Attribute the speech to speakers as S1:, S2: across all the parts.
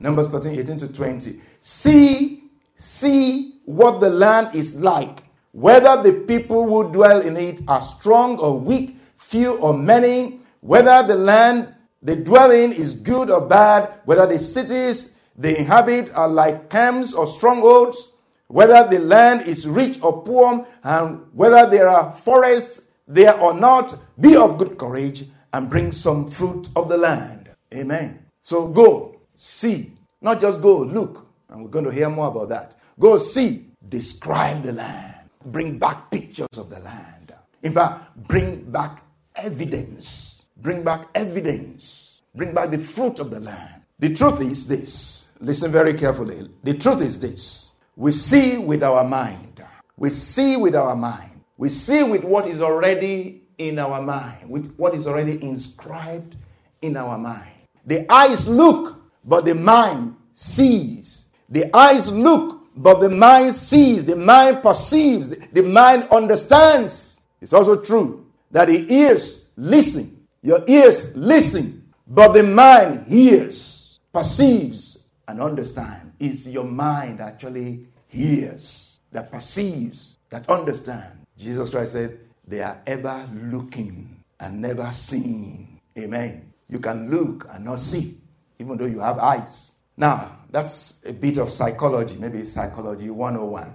S1: Numbers 13, 18 to 20. See, see what the land is like, whether the people who dwell in it are strong or weak, few or many, whether the land they dwell in is good or bad, whether the cities they inhabit are like camps or strongholds, whether the land is rich or poor, and whether there are forests there or not, be of good courage and bring some fruit of the land. Amen. So go, see, not just go, look, and we're going to hear more about that. Go see, describe the land, bring back pictures of the land. In fact, bring back evidence. Bring back evidence. Bring back the fruit of the land. The truth is this. Listen very carefully. The truth is this. We see with our mind. We see with our mind. We see with what is already in our mind, with what is already inscribed in our mind. The eyes look, but the mind sees. The eyes look, but the mind sees. The mind perceives. The mind understands. It's also true that the ears listen. Your ears listen, but the mind hears, perceives, and understands. It's your mind actually hears, that perceives, that understands. Jesus Christ said, They are ever looking and never seeing. Amen. You can look and not see, even though you have eyes. Now, that's a bit of psychology, maybe psychology 101.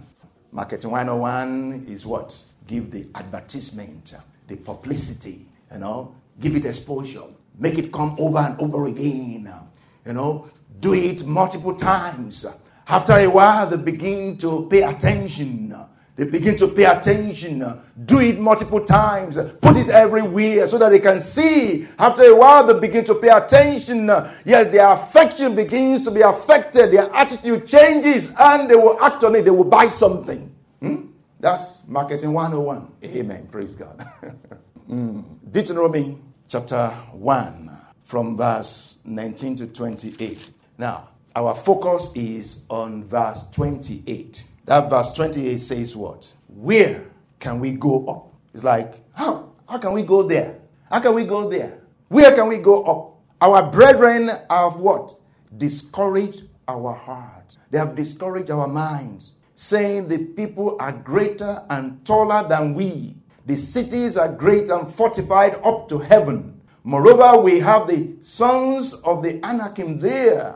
S1: Marketing 101 is what? Give the advertisement, the publicity, you know, give it exposure, make it come over and over again, you know, do it multiple times. After a while, they begin to pay attention they begin to pay attention, do it multiple times, put it everywhere so that they can see. After a while, they begin to pay attention. Yes, their affection begins to be affected, their attitude changes, and they will act on it. They will buy something. Hmm? That's marketing 101. Amen. Praise God. mm. Deuteronomy chapter 1, from verse 19 to 28. Now, our focus is on verse 28. That verse 28 says what? Where can we go up? It's like, how? How can we go there? How can we go there? Where can we go up? Our brethren have what? Discouraged our hearts. They have discouraged our minds, saying the people are greater and taller than we. The cities are great and fortified up to heaven. Moreover, we have the sons of the Anakim there.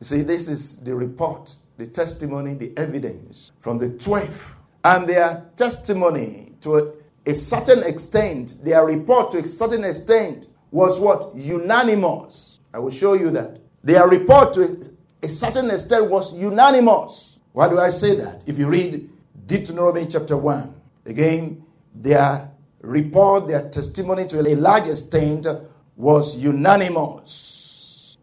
S1: You see, this is the report the testimony, the evidence from the 12. And their testimony to a, a certain extent, their report to a certain extent was what? Unanimous. I will show you that. Their report to a, a certain extent was unanimous. Why do I say that? If you read Deuteronomy chapter 1, again, their report, their testimony to a large extent was unanimous.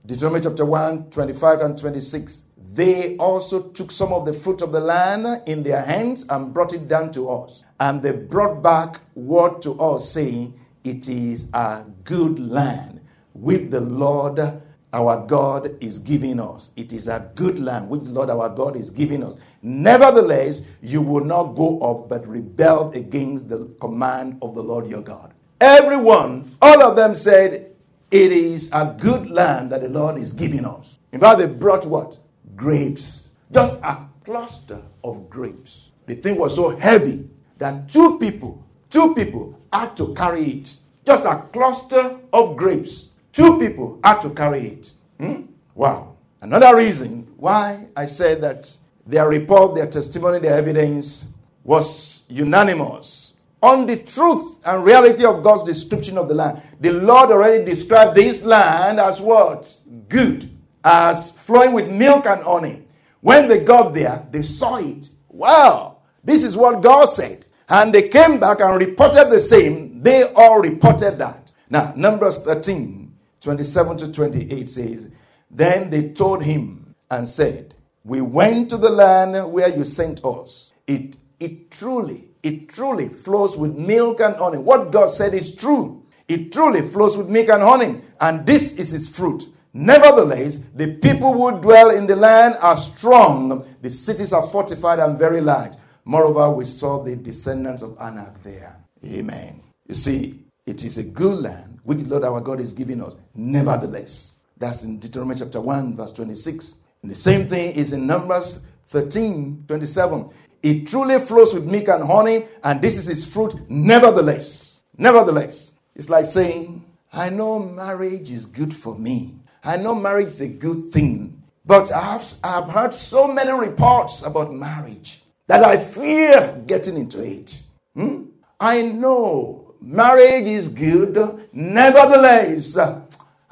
S1: Deuteronomy chapter 1, 25 and 26 they also took some of the fruit of the land in their hands and brought it down to us. And they brought back word to us, saying, It is a good land which the Lord our God is giving us. It is a good land which the Lord our God is giving us. Nevertheless, you will not go up but rebel against the command of the Lord your God. Everyone, all of them said, It is a good land that the Lord is giving us. In fact, they brought what? grapes, just a cluster of grapes. The thing was so heavy that two people, two people had to carry it. Just a cluster of grapes. Two people had to carry it. Hmm? Wow. Another reason why I said that their report, their testimony, their evidence was unanimous on the truth and reality of God's description of the land. The Lord already described this land as what? Good as flowing with milk and honey. When they got there, they saw it. Wow, this is what God said. And they came back and reported the same. They all reported that. Now, Numbers 13, 27 to 28 says, Then they told him and said, We went to the land where you sent us. It, it truly, it truly flows with milk and honey. What God said is true. It truly flows with milk and honey, and this is its fruit. Nevertheless, the people who dwell in the land are strong, the cities are fortified and very large. Moreover, we saw the descendants of Anak there. Amen. You see, it is a good land which the Lord our God is giving us. Nevertheless, that's in Deuteronomy chapter 1, verse 26. And the same thing is in Numbers 13, 27. It truly flows with milk and honey, and this is its fruit. Nevertheless, nevertheless, it's like saying, I know marriage is good for me. I know marriage is a good thing. But I've, I've heard so many reports about marriage that I fear getting into it. Hmm? I know marriage is good. Nevertheless,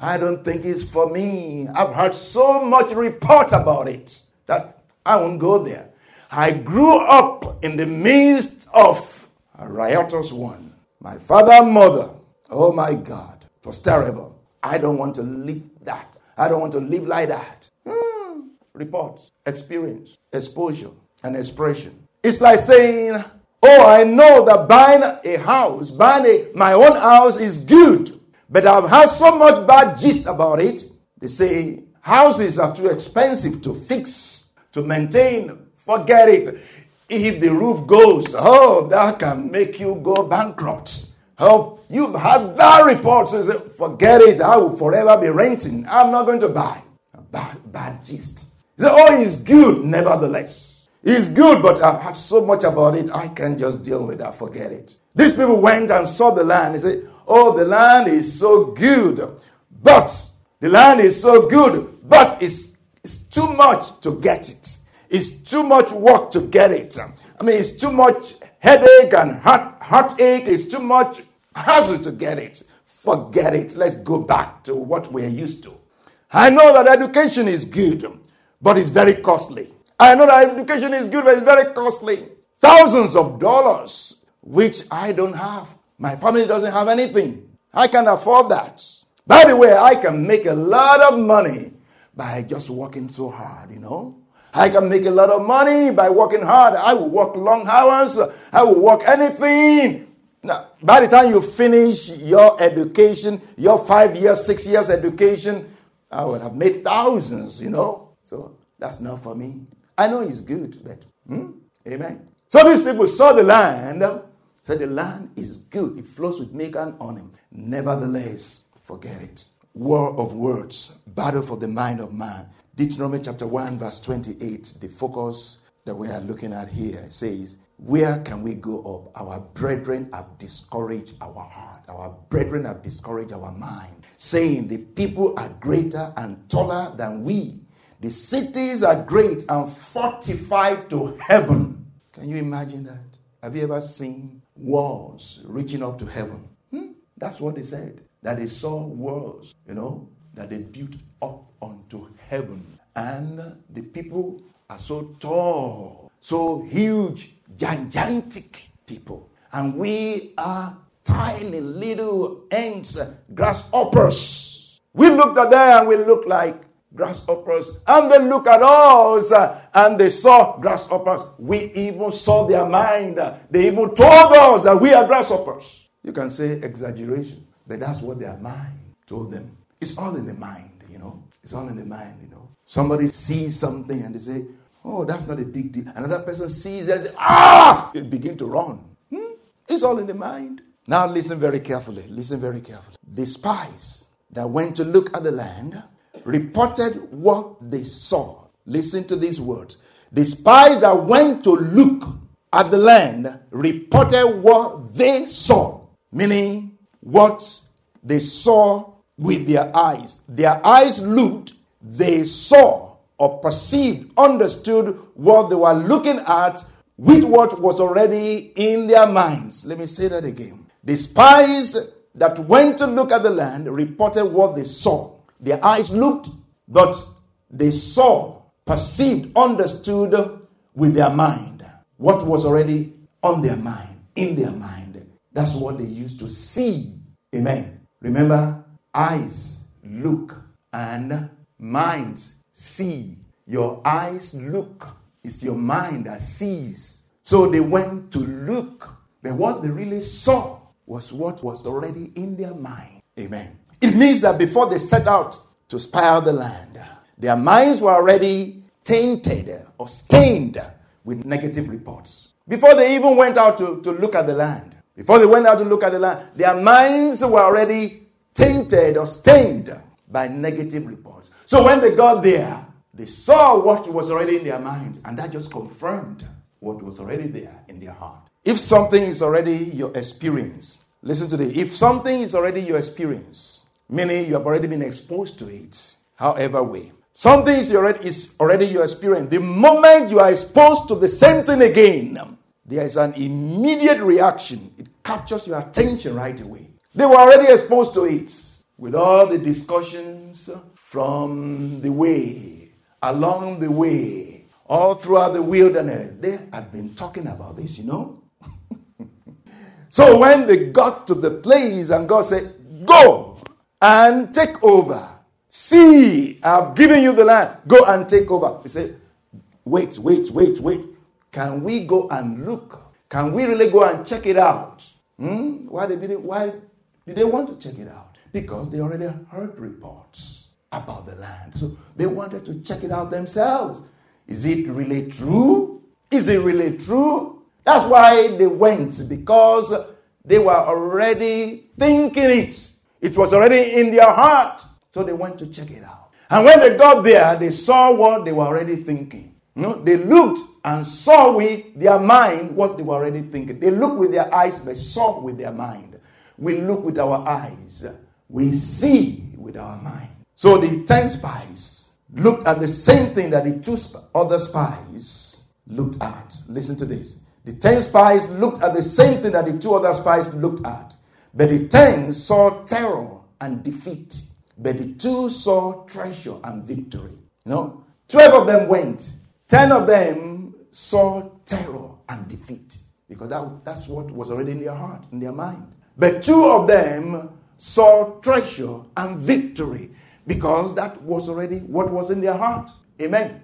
S1: I don't think it's for me. I've heard so much reports about it that I won't go there. I grew up in the midst of a riotous one. My father and mother, oh my God, it was terrible. I don't want to live that. I don't want to live like that. Hmm. Reports, experience, exposure, and expression. It's like saying, Oh, I know that buying a house, buying a, my own house is good, but I've had so much bad gist about it. They say houses are too expensive to fix, to maintain. Forget it. If the roof goes, oh, that can make you go bankrupt. Oh, you've had that report. So say, Forget it. I will forever be renting. I'm not going to buy. Bad, bad gist. Say, oh, it's good, nevertheless. It's good, but I've had so much about it, I can't just deal with that. Forget it. These people went and saw the land. They said, Oh, the land is so good, but the land is so good, but it's, it's too much to get it. It's too much work to get it. I mean, it's too much headache and heart, heartache. It's too much hassle to get it. Forget it. Let's go back to what we're used to. I know that education is good, but it's very costly. I know that education is good, but it's very costly. Thousands of dollars, which I don't have. My family doesn't have anything. I can afford that. By the way, I can make a lot of money by just working so hard, you know. I can make a lot of money by working hard. I will work long hours. I will work anything. Now, by the time you finish your education, your five years, six years education, I would have made thousands, you know. So that's not for me. I know it's good, but hmm? amen. So these people saw the land, said the land is good. It flows with milk and honey. Nevertheless, forget it. War of words, battle for the mind of man. Deuteronomy chapter 1, verse 28, the focus that we are looking at here says, Where can we go up? Our brethren have discouraged our heart. Our brethren have discouraged our mind, saying, The people are greater and taller than we the cities are great and fortified to heaven. Can you imagine that? Have you ever seen walls reaching up to heaven? Hmm? That's what they said. That they saw walls, you know, that they built up onto heaven. And the people are so tall, so huge, gigantic people. And we are tiny little ants, grasshoppers. We looked at them and we look like grasshoppers. And they look at us uh, and they saw grasshoppers. We even saw their mind. They even told us that we are grasshoppers. You can say exaggeration, but that's what their mind told them. It's all in the mind, you know. It's all in the mind, you know. Somebody sees something and they say, Oh, that's not a big deal. Another person sees and say, Ah! It begin to run. Hmm? It's all in the mind. Now listen very carefully. Listen very carefully. The spies that went to look at the land reported what they saw. Listen to these words. The spies that went to look at the land reported what they saw, meaning what they saw with their eyes. Their eyes looked, they saw or perceived, understood what they were looking at with what was already in their minds. Let me say that again. The spies that went to look at the land reported what they saw. Their eyes looked, but they saw, perceived, understood with their mind what was already on their mind, in their mind. That's what they used to see. Amen. Remember, eyes look and minds see. Your eyes look. It's your mind that sees. So they went to look. But what they really saw was what was already in their mind. Amen. It means that before they set out to spy out the land, their minds were already tainted or stained with negative reports. Before they even went out to, to look at the land, before they went out to look at the land, their minds were already tainted or stained by negative reports. So when they got there, they saw what was already in their minds, and that just confirmed what was already there in their heart. If something is already your experience, listen to this. If something is already your experience, meaning you have already been exposed to it, however way, something is already, is already your experience. The moment you are exposed to the same thing again, there is an immediate reaction. It captures your attention right away. They were already exposed to it with all the discussions from the way, along the way, all throughout the wilderness. They had been talking about this, you know. so when they got to the place and God said, Go and take over. See, I've given you the land. Go and take over. He said, Wait, wait, wait, wait. Can we go and look? Can we really go and check it out? Hmm? Why, they didn't, why did they want to check it out? Because they already heard reports about the land. So they wanted to check it out themselves. Is it really true? Is it really true? That's why they went, because they were already thinking it. It was already in their heart. So they went to check it out. And when they got there, they saw what they were already thinking. You know, they looked and saw with their mind what they were already thinking. They looked with their eyes, but saw with their mind. We look with our eyes, we see with our mind. So the 10 spies looked at the same thing that the two sp- other spies looked at. Listen to this. The 10 spies looked at the same thing that the two other spies looked at. But the 10 saw terror and defeat. But the two saw treasure and victory. You know, 12 of them went. 10 of them saw terror and defeat. Because that, that's what was already in their heart, in their mind. But two of them saw treasure and victory because that was already what was in their heart. Amen.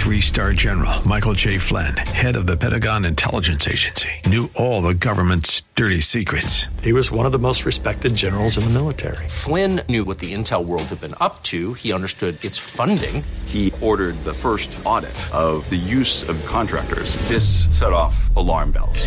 S2: Three star general Michael J. Flynn, head of the Pentagon Intelligence Agency, knew all the government's dirty secrets.
S3: He was one of the most respected generals in the military.
S4: Flynn knew what the intel world had been up to. He understood its funding.
S5: He ordered the first audit of the use of contractors. This set off alarm bells.